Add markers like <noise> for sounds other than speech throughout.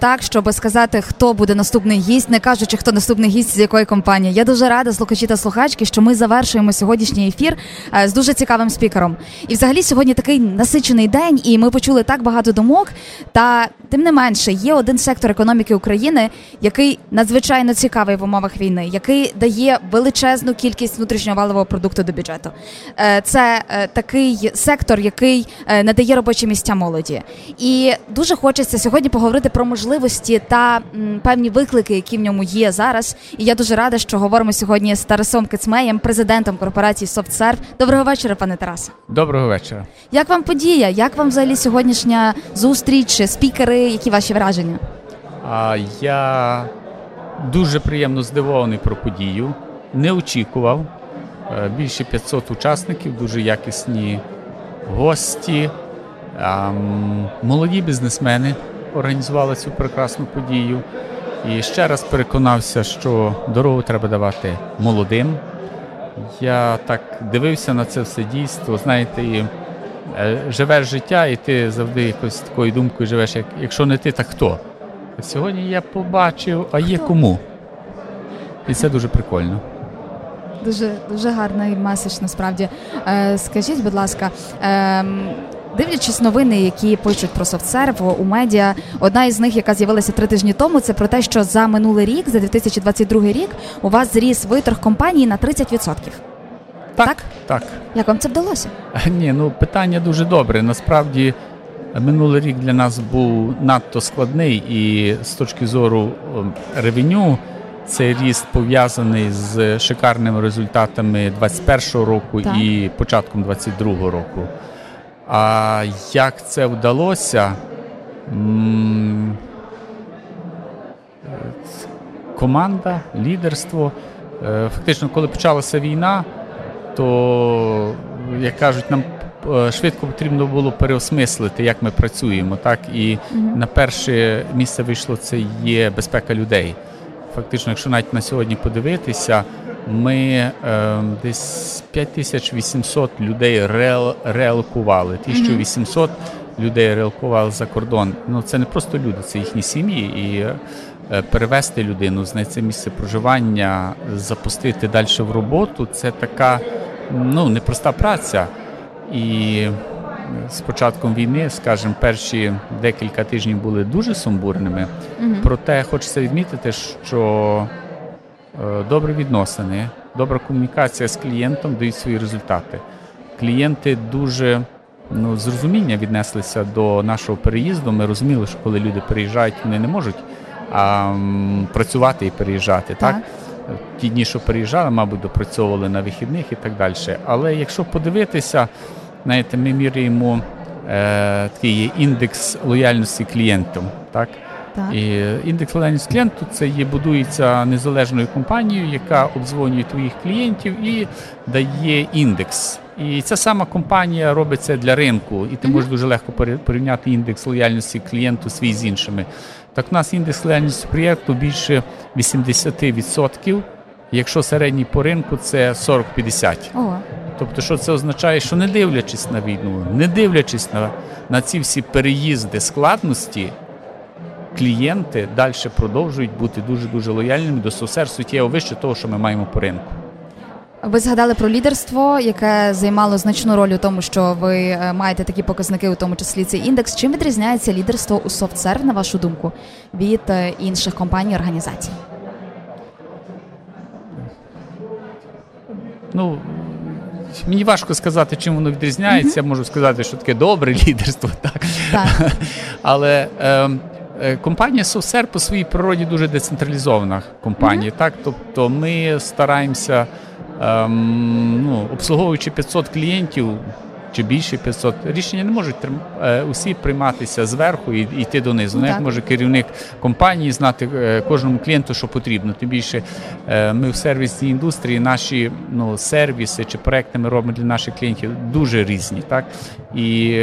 Так, щоб сказати, хто буде наступний гість, не кажучи, хто наступний гість з якої компанії. Я дуже рада, слухачі та слухачки, що ми завершуємо сьогоднішній ефір е, з дуже цікавим спікером. І, взагалі, сьогодні такий насичений день, і ми почули так багато думок. Та тим не менше, є один сектор економіки України, який надзвичайно цікавий в умовах війни, який дає величезну кількість внутрішнього валового продукту до бюджету. Е, це е, такий сектор, який надає робочі місця молоді. І дуже хочеться сьогодні поговорити про можливості та певні виклики, які в ньому є зараз. І я дуже рада, що говоримо сьогодні з Тарасом Кицмеєм, президентом корпорації SoftServe. Доброго вечора, пане Тарасе. Доброго вечора. Як вам подія? Як вам взагалі сьогоднішня зустріч, спікери? Які ваші враження? А я дуже приємно здивований про подію. Не очікував. Е, більше 500 учасників, дуже якісні гості, молоді бізнесмени організували цю прекрасну подію. І ще раз переконався, що дорогу треба давати молодим. Я так дивився на це все дійство. Знаєте, і живеш життя, і ти завжди якось такою думкою живеш, як якщо не ти, так хто? Сьогодні я побачив, а є кому. І це дуже прикольно. Дуже дуже гарний меседж насправді. Е, Скажіть, будь ласка, е, Дивлячись новини, які пишуть про софтсерв у медіа, одна із них, яка з'явилася три тижні тому, це про те, що за минулий рік, за 2022 рік, у вас зріс виторг компанії на 30%. Так, так. так. Як вам це вдалося? Ні, ну питання дуже добре. Насправді минулий рік для нас був надто складний, і з точки зору ревеню. Цей ріст пов'язаний з шикарними результатами 2021 року так. і початком 2022 року. А як це вдалося? Команда, лідерство. Е, фактично, коли почалася війна, то, як кажуть, нам е, швидко потрібно було переосмислити, як ми працюємо. Так? І mm-hmm. на перше місце вийшло це є безпека людей. Фактично, якщо навіть на сьогодні подивитися, ми е, десь 5800 людей ре, реалокували. 1800 людей реалокували за кордон. Ну це не просто люди, це їхні сім'ї. І е, перевести людину, знайти місце проживання, запустити далі в роботу це така ну, непроста праця. І з початком війни, скажімо, перші декілька тижнів були дуже сумбурними. Угу. Проте хочеться відмітити, що Е, добрі відносини, добра комунікація з клієнтом дають свої результати. Клієнти дуже ну, з розуміння віднеслися до нашого переїзду. Ми розуміли, що коли люди переїжджають, вони не можуть а, працювати і переїжджати. Так. так? Ті дні, що переїжджали, мабуть, допрацьовували на вихідних і так далі. Але якщо подивитися, знаєте, ми міряємо е, такий індекс лояльності клієнтам. Так? Так. І індекс лояльності клієнту це є будується незалежною компанією, яка обдзвонює твоїх клієнтів і дає індекс. І ця сама компанія робить це для ринку, і ти можеш дуже легко порівняти індекс лояльності клієнту свій з іншими. Так у нас індекс лояльності клієнту більше 80%, якщо середній по ринку це 40-50%. Oh. Тобто, що це означає, що не дивлячись на війну, не дивлячись на, на ці всі переїзди складності клієнти далі продовжують бути дуже дуже лояльними до СОСЕР суттєво вище того, що ми маємо по ринку. Ви згадали про лідерство, яке займало значну роль у тому, що ви е, маєте такі показники, у тому числі цей індекс. Чим відрізняється лідерство у SoftServe, на вашу думку, від е, інших компаній організацій? Ну мені важко сказати, чим воно відрізняється. Mm-hmm. Я можу сказати, що таке добре лідерство, <laughs> так. так. <laughs> Але е, Е, компанія SoftServe по своїй природі дуже децентралізована компанія. Mm-hmm. Так, тобто ми стараємося ем, ну, обслуговуючи 500 клієнтів чи більше 500, рішення не можуть е, усі прийматися зверху і йти донизу. Не може керівник компанії знати е, кожному клієнту, що потрібно. Тим більше е, ми в сервісній індустрії, наші ну, сервіси чи проекти ми робимо для наших клієнтів дуже різні. Так? І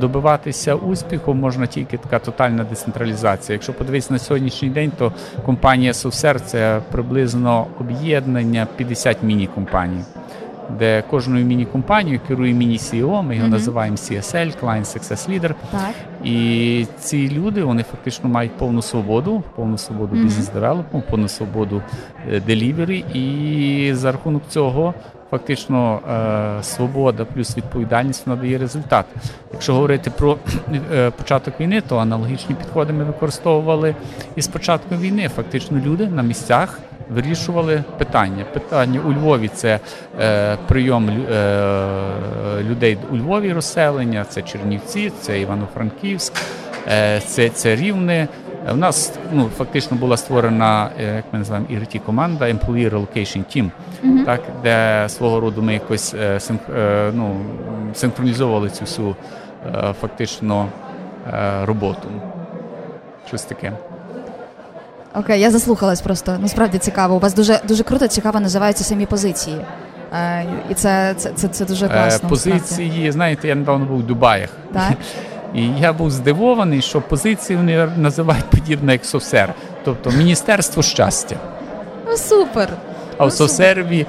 добиватися успіху можна тільки така тотальна децентралізація. Якщо подивитися на сьогоднішній день, то компанія SoftServe – це приблизно об'єднання 50 міні-компаній. Де кожною міні-компанією керує міні-CEO, ми його mm-hmm. називаємо CSL, Client Success Leader. Так. І ці люди вони фактично мають повну свободу, повну свободу mm-hmm. бізнес-девелопменту, повну свободу делівері, і за рахунок цього. Фактично е, свобода плюс відповідальність надає результат. Якщо говорити про е, початок війни, то аналогічні підходи ми використовували і з початку війни. Фактично люди на місцях вирішували питання. Питання у Львові це е, прийом е, людей у Львові розселення, це Чернівці, це Івано-Франківськ, е, це, це Рівне. У нас ну, фактично була створена, е, як ми називаємо, ігроті команда Employee Relocation Team, mm-hmm. так, де свого роду ми якось е, синх, е, ну, синхронізовували цю всю фактично роботу. Щось таке. Окей, я заслухалась просто. Насправді цікаво. У вас дуже дуже круто, цікаво називаються самі позиції. Е, І це це, це, це дуже класно. Е, позиції, насправді. знаєте, я недавно був в Дубаях. Так. <laughs> І я був здивований, що позиції вони називають подібно як софсер, тобто Міністерство щастя. Ну супер. А в софсерві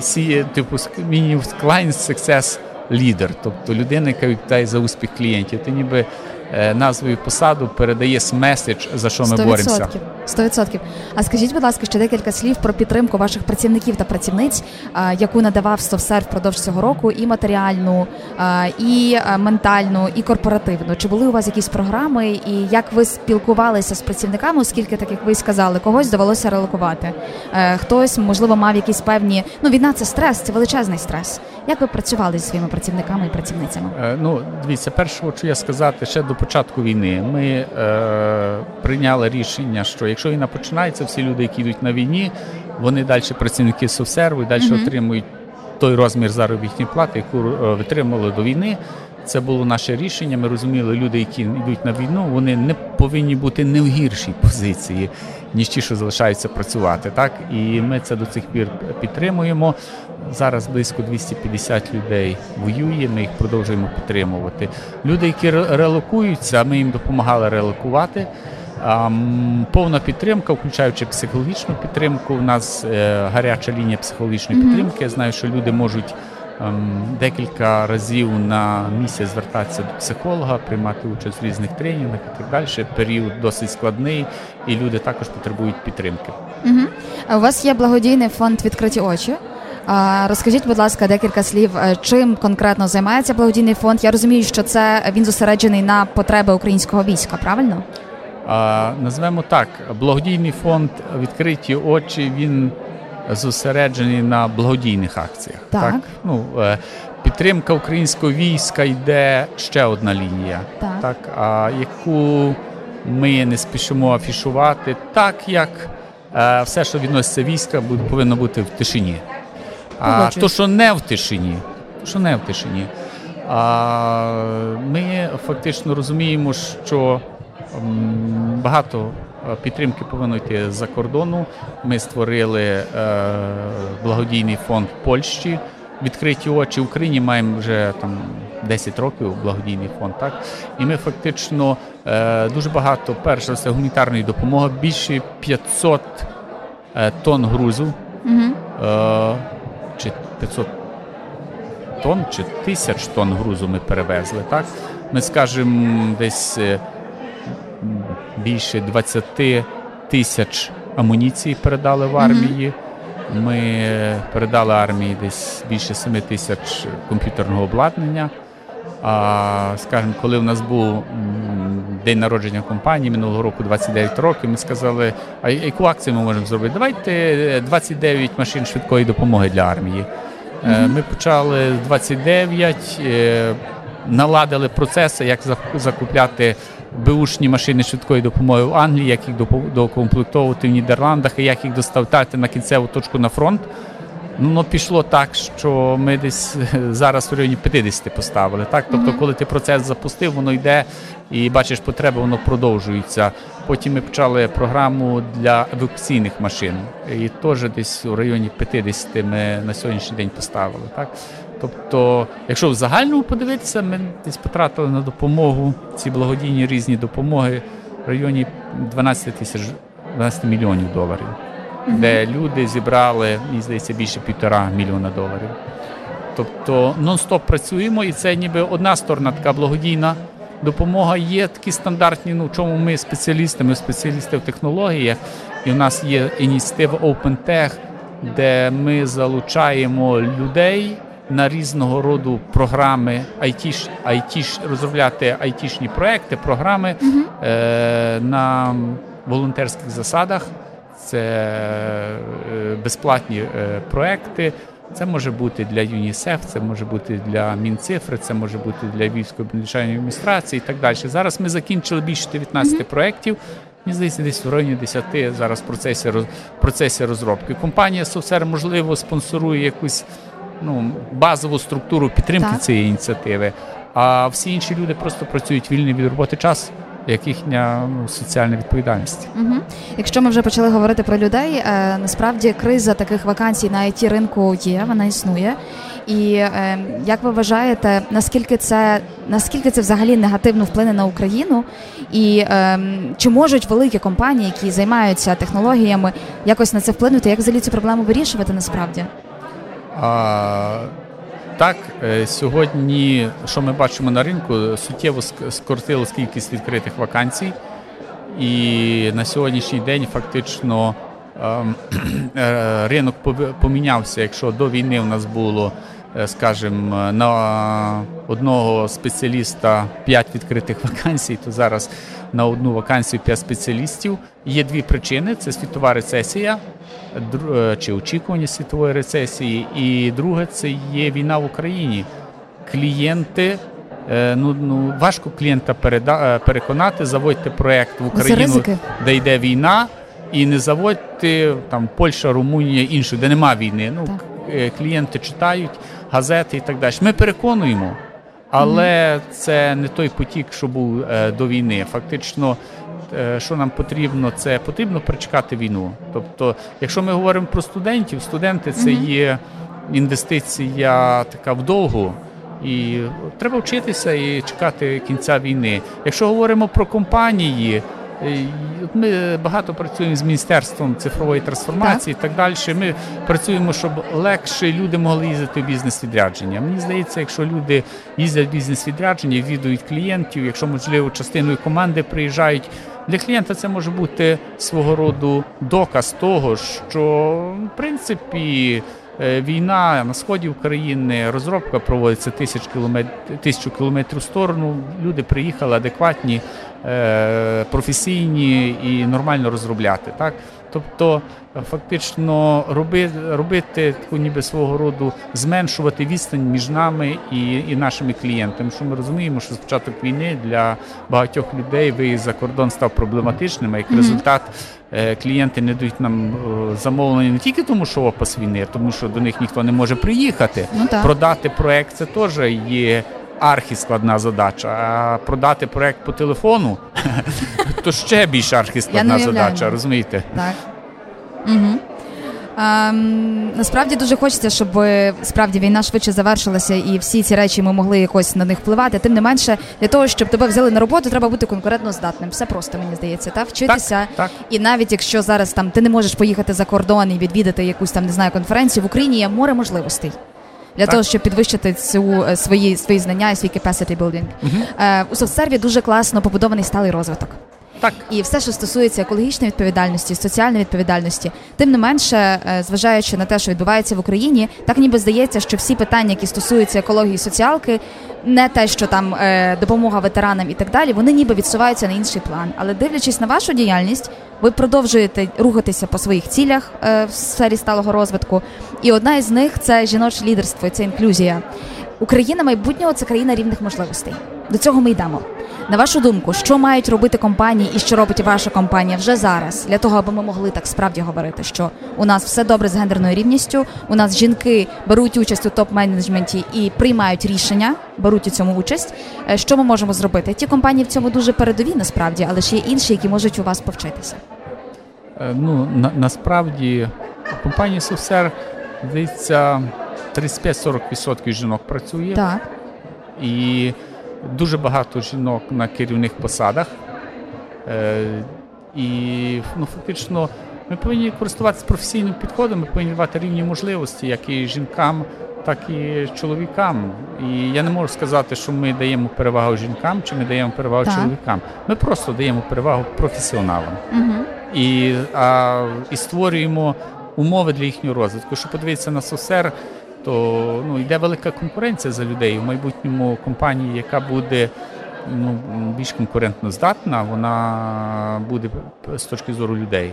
сіє типу Client Success Leader, тобто людина, яка відповідає за успіх клієнтів. Ти ніби Е, назвою посаду передаєш меседж, за що ми 100%. боремося. 100%. А скажіть, будь ласка, ще декілька слів про підтримку ваших працівників та працівниць, яку надавав SoftServe впродовж цього року, і матеріальну, і ментальну, і корпоративну. Чи були у вас якісь програми, і як ви спілкувалися з працівниками, оскільки, так як ви сказали, когось довелося релокувати? Е, хтось, можливо, мав якісь певні. Ну, війна це стрес, це величезний стрес. Як ви працювали зі своїми працівниками і працівницями? Е, ну, дивіться, перше, хочу я сказати, ще до початку війни ми е, прийняли рішення, що якщо війна починається, всі люди, які йдуть на війні, вони далі працівники совсерву і далі mm отримують той розмір заробітної плати, яку е, витримали до війни. Це було наше рішення. Ми розуміли, люди, які йдуть на війну, вони не повинні бути не в гіршій позиції, ніж ті, що залишаються працювати. Так і ми це до цих пір підтримуємо. Зараз близько 250 людей воює. Ми їх продовжуємо підтримувати. Люди, які релокуються, ми їм допомагали релокувати. Повна підтримка, включаючи психологічну підтримку. У нас е, гаряча лінія психологічної підтримки. Я знаю, що люди можуть. Ем, декілька разів на місяць звертатися до психолога, приймати участь в різних тренінгах і так далі. Період досить складний, і люди також потребують підтримки. Угу. У вас є благодійний фонд відкриті очі. Розкажіть, будь ласка, декілька слів, е, чим конкретно займається благодійний фонд? Я розумію, що це він зосереджений на потреби українського війська, правильно? Назвемо так: благодійний фонд відкриті очі. Він зосереджений на благодійних акціях. Так. так? Ну, е, Підтримка українського війська йде ще одна лінія, так. так а яку ми не спішимо афішувати, так як е, все, що відноситься війська, повинно бути в тишині. А то, що не в тишині, що не в тишині. А ми фактично розуміємо, що багато Е, підтримки повинно йти з-за кордону. Ми створили е, благодійний фонд Польщі. Відкриті очі в Україні маємо вже там 10 років благодійний фонд. Так і ми фактично е, дуже багато перш за все гуманітарної допомоги. Більше 500 тонн грузу угу. Чи 500 тонн чи тисяч тонн грузу ми перевезли. Так ми скажемо десь більше 20 тисяч амуніції передали в армії. Ми передали армії десь більше 7 тисяч комп'ютерного обладнання. А скажімо, коли в нас був день народження компанії минулого року 29 років, ми сказали, а яку акцію ми можемо зробити? Давайте 29 машин швидкої допомоги для армії. Mm-hmm. Ми почали 29, е, наладили процеси, як закупляти бушні машини швидкої допомоги в Англії, як їх докомплектовувати в Нідерландах і як їх доставляти на кінцеву точку на фронт. Ну, ну пішло так, що ми десь зараз в районі 50 поставили. Так, тобто, коли ти процес запустив, воно йде і бачиш потреби, воно продовжується. Потім ми почали програму для евакуаційних машин, і теж десь у районі 50 ми на сьогоднішній день поставили. Так, Тобто, якщо в загальному подивитися, ми десь потратили на допомогу ці благодійні різні допомоги в районі 12 тисяч 12 мільйонів доларів. Де люди зібрали, мені здається, більше півтора мільйона доларів. Тобто нон-стоп працюємо, і це ніби одна сторона така благодійна допомога. Є такі стандартні, ну в чому ми спеціалісти, ми спеціалісти в технологіях, і в нас є ініціатива OpenTech, де ми залучаємо людей на різного роду програми, IT, IT, розробляти айтішні проекти, програми Мгм. е, на волонтерських засадах. Це е, безплатні е, проекти. Це може бути для ЮНІСЕФ, це може бути для Мінцифри, це може бути для Львівської державної адміністрації і так далі. Зараз ми закінчили більше 19 проєктів. Мені здається, десь в районі 10 зараз в процесі, роз- процесі розробки. Компанія Софсер, можливо, спонсорує якусь ну, базову структуру підтримки Так. цієї ініціативи, а всі інші люди просто працюють вільний від роботи час, як їхня ну, соціальна відповідальність. Угу. Якщо ми вже почали говорити про людей, е, насправді криза таких вакансій на it ринку є, вона існує. І е, як ви вважаєте, наскільки це наскільки це взагалі негативно вплине на Україну? І е, чи можуть великі компанії, які займаються технологіями, якось на це вплинути? Як взагалі цю проблему вирішувати насправді? А, так, е, сьогодні, що ми бачимо на ринку, суттєво скоротилась кількість відкритих вакансій, і на сьогоднішній день фактично ем, <clears throat> е, ринок помінявся. Якщо до війни у нас було, скажімо, на одного спеціаліста 5 відкритих <laughs> вакансій, то зараз на одну вакансію 5 спеціалістів. Є дві причини: це світова рецесія, е, чи очікування світової рецесії, і друге це є війна в Україні. Клієнти. е, Ну, ну важко клієнта переда, е, переконати, заводьте проект в Україну, де йде війна, і не заводьте там Польща, Румунія, іншу, де нема війни. Ну Так. е, клієнти читають газети і так далі. Ми переконуємо, але це не той потік, що був е, до війни. Фактично, е, що нам потрібно, це потрібно перечекати війну. Тобто, якщо ми говоримо про студентів, студенти це є інвестиція така вдовгу. І треба вчитися і чекати кінця війни. Якщо говоримо про компанії, ми багато працюємо з міністерством цифрової трансформації і так далі. Ми працюємо, щоб легше люди могли їздити в бізнес-відрядження. Мені здається, якщо люди їздять в бізнес-відрядження, відвідують клієнтів, якщо можливо частиною команди приїжджають. Для клієнта це може бути свого роду доказ того, що в принципі е, війна на сході України, розробка проводиться тисяч кілометрів тисячу кілометрів в сторону. Люди приїхали адекватні, е, професійні і нормально розробляти. Так? Тобто, е, фактично роби, робити таку ніби свого роду зменшувати відстань між нами і, і нашими клієнтами. Що ми розуміємо, що з початок війни для багатьох людей виїзд за кордон став проблематичним, а як результат е, клієнти не дають нам е, замовлення не тільки тому, що опас війни, а тому що до них ніхто не може приїхати. Ну так. Продати проект це теж є архіскладна задача. А продати проект по телефону <laughs> то ще більш архіскладна задача, розумієте? Так. Угу. Ем, насправді дуже хочеться, щоб е, справді війна швидше завершилася і всі ці речі ми могли якось на них впливати. Тим не менше, для того, щоб тебе взяли на роботу, треба бути конкурентно здатним. Все просто мені здається, та вчитися. Так, І навіть якщо зараз там ти не можеш поїхати за кордон і відвідати якусь там не знаю конференцію, в Україні є море можливостей. Для Так. того, щоб підвищити цю е, свої свої знання і свій capacity building. Угу. Е, у софтсерві дуже класно побудований сталий розвиток. Так. І все, що стосується екологічної відповідальності, соціальної відповідальності, тим не менше, е, зважаючи на те, що відбувається в Україні, так ніби здається, що всі питання, які стосуються екології і соціалки, не те, що там е, допомога ветеранам і так далі, вони ніби відсуваються на інший план. Але дивлячись на вашу діяльність, ви продовжуєте рухатися по своїх цілях е, в сфері сталого розвитку. І одна із них це жіноче лідерство, це інклюзія. Україна майбутнього це країна рівних можливостей. До цього ми йдемо. На вашу думку, що мають робити компанії і що робить ваша компанія вже зараз для того, аби ми могли так справді говорити, що у нас все добре з гендерною рівністю, у нас жінки беруть участь у топ-менеджменті і приймають рішення, беруть у цьому участь. Е, Що ми можемо зробити? Ті компанії в цьому дуже передові, насправді, але ж є інші, які можуть у вас повчитися. Е, Ну, на, насправді компанії Софсер, здається, 35-40% жінок працює. Так, І дуже багато жінок на керівних посадах. Е, І ну, фактично Ми повинні користуватися професійним підходом, ми повинні давати рівні можливості, як і жінкам, так і чоловікам. І я не можу сказати, що ми даємо перевагу жінкам чи ми даємо перевагу Так. чоловікам. Ми просто даємо перевагу професіоналам Угу. і, а, і створюємо умови для їхнього розвитку. Що подивитися на СОСЕР, то ну, йде велика конкуренція за людей. В майбутньому компанії, яка буде ну, більш конкурентно здатна, вона буде з точки зору людей.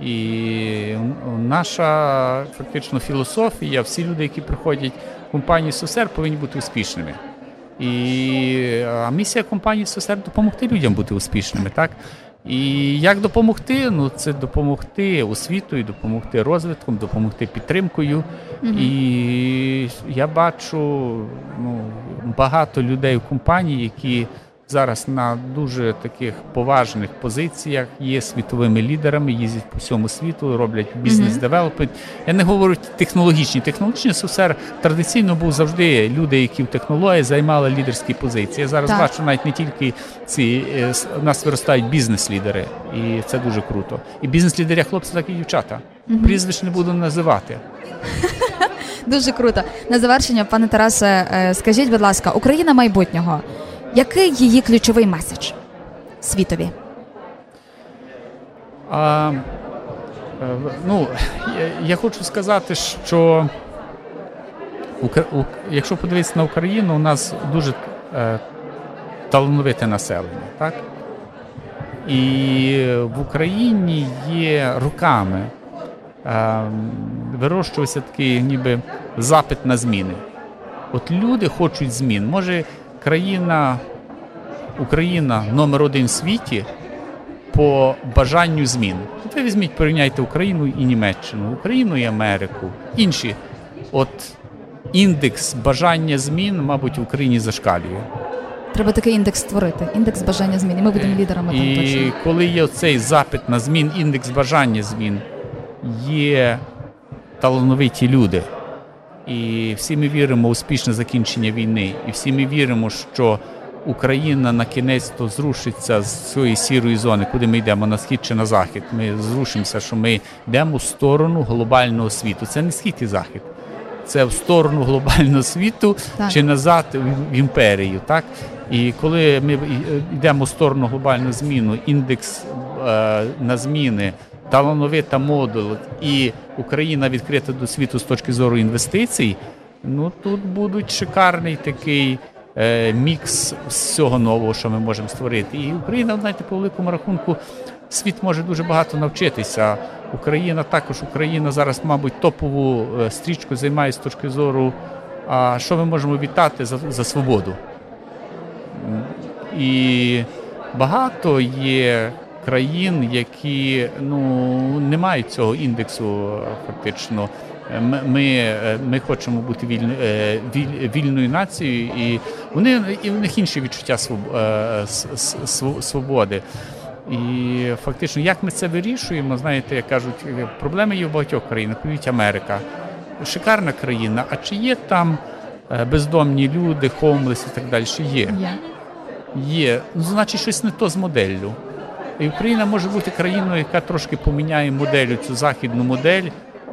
І наша фактично філософія, всі люди, які приходять в компанію СОСЕР, повинні бути успішними. І а місія компанії СОСЕР допомогти людям бути успішними, так? І як допомогти? Ну, це допомогти освітою, допомогти розвитком, допомогти підтримкою. І я бачу ну, багато людей в компанії, які зараз на дуже таких поважних позиціях є світовими лідерами, їздять по всьому світу, роблять бізнес-девелопмент. Я не говорю технологічні. Технологічний СУСЕР традиційно був завжди люди, які в технології займали лідерські позиції. Я зараз Так. бачу навіть не тільки ці е, у нас виростають бізнес-лідери, і це дуже круто. І бізнес-лідери хлопці, так і дівчата. Прізвищ не буду називати. <laughs> Дуже круто. На завершення, пане Тарасе, е, скажіть, будь ласка, Україна майбутнього. Який її ключовий меседж світові? А, е, ну, я, я хочу сказати, що якщо подивитися на Україну, у нас дуже е, талановите населення, так? І в Україні є руками е, вирощувався такий ніби запит на зміни. От люди хочуть змін. Може, країна, Україна номер один в світі по бажанню змін. Ви візьміть, порівняйте Україну і Німеччину, Україну і Америку, інші. От індекс бажання змін, мабуть, в Україні зашкалює. Треба такий індекс створити. Індекс бажання змін. І ми будемо лідерами там І точно. коли є цей запит на змін, індекс бажання змін, є талановиті люди. І всі ми віримо в успішне закінчення війни. І всі ми віримо, що Україна на кінець то зрушиться з цієї сірої зони, куди ми йдемо на схід чи на захід. Ми зрушимося, що ми йдемо в сторону глобального світу. Це не схід і захід. Це в сторону глобального світу Так. чи назад в- імперію. Так? І коли ми е, йдемо в сторону глобальну зміну, індекс е, на зміни, талановита модуль і Україна відкрита до світу з точки зору інвестицій, ну тут будуть шикарний такий е, мікс всього нового, що ми можемо створити. І Україна, знаєте, по великому рахунку, світ може дуже багато навчитися. Україна також Україна зараз, мабуть, топову е, стрічку займає з точки зору, а що ми можемо вітати за, за свободу. І багато є країн, які ну, не мають цього індексу фактично. Ми, ми, е, ми хочемо бути вільно, е, віль- вільною нацією, і вони і в них інші відчуття е, свободи. І фактично, як ми це вирішуємо, знаєте, як кажуть, проблеми є в багатьох країнах, навіть Америка. Шикарна країна. А чи є там бездомні люди, хомлес і так далі? Є. Є. Ну, значить, щось не то з моделлю. І Україна може бути країною, яка трошки поміняє модель, цю західну модель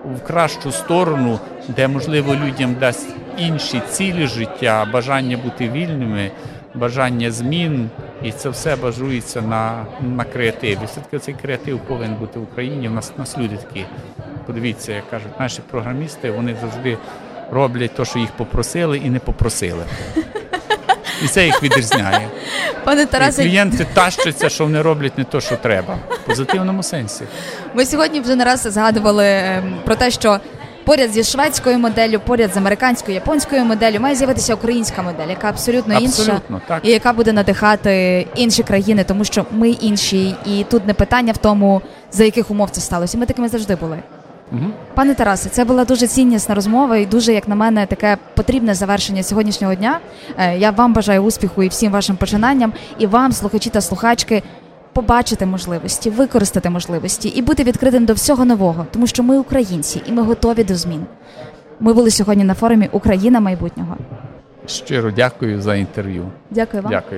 в кращу сторону, де, можливо, людям дасть інші цілі життя, бажання бути вільними, бажання змін. І це все базується на, на креативі. Все-таки цей креатив повинен бути в Україні. У нас, у нас люди такі. Подивіться, як кажуть, наші програмісти вони завжди роблять те, що їх попросили, і не попросили. І це їх відрізняє. Пане І Тарасе, клієнти тащаться, що вони роблять не те, що треба. В позитивному сенсі. Ми сьогодні вже не раз згадували ем, про те, що поряд зі шведською моделлю, поряд з американською, японською моделлю має з'явитися українська модель, яка абсолютно, інша так. і яка буде надихати інші країни, тому що ми інші, і тут не питання в тому, за яких умов це сталося. Ми такими завжди були. Пане Тарасе, це була дуже ціннісна розмова і дуже, як на мене, таке потрібне завершення сьогоднішнього дня. Е, Я вам бажаю успіху і всім вашим починанням, і вам, слухачі та слухачки, побачити можливості, використати можливості і бути відкритим до всього нового, тому що ми українці і ми готові до змін. Ми були сьогодні на форумі Україна майбутнього. Щиро дякую за інтерв'ю. Дякую вам. Дякую.